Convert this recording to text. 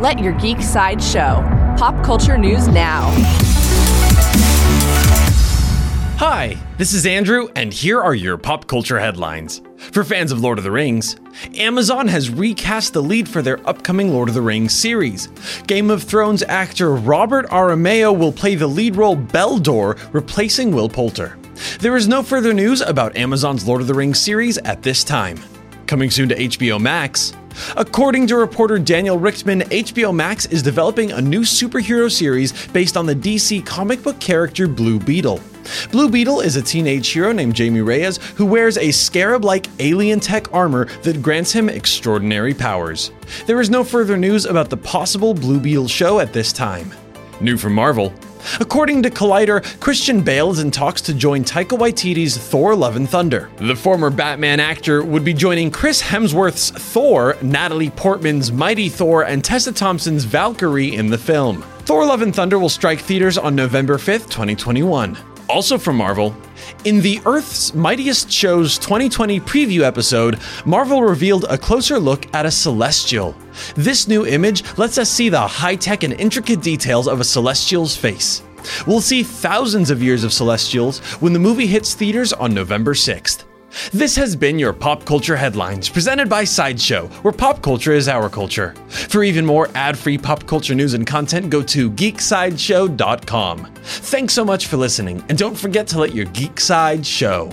Let your geek side show. Pop culture news now. Hi, this is Andrew, and here are your pop culture headlines. For fans of Lord of the Rings, Amazon has recast the lead for their upcoming Lord of the Rings series. Game of Thrones actor Robert Aramayo will play the lead role Beldor, replacing Will Poulter. There is no further news about Amazon's Lord of the Rings series at this time. Coming soon to HBO Max, According to reporter Daniel Richtman, HBO Max is developing a new superhero series based on the DC comic book character Blue Beetle. Blue Beetle is a teenage hero named Jamie Reyes who wears a scarab like alien tech armor that grants him extraordinary powers. There is no further news about the possible Blue Beetle show at this time. New from Marvel, According to Collider, Christian Bale is in talks to join Taika Waititi's Thor Love and Thunder. The former Batman actor would be joining Chris Hemsworth's Thor, Natalie Portman's Mighty Thor, and Tessa Thompson's Valkyrie in the film. Thor Love and Thunder will strike theaters on November 5th, 2021. Also from Marvel, in the Earth's Mightiest Shows 2020 preview episode, Marvel revealed a closer look at a celestial. This new image lets us see the high tech and intricate details of a celestial's face. We'll see thousands of years of celestials when the movie hits theaters on November 6th. This has been your Pop Culture Headlines, presented by Sideshow, where pop culture is our culture. For even more ad free pop culture news and content, go to geeksideshow.com. Thanks so much for listening, and don't forget to let your geek side show.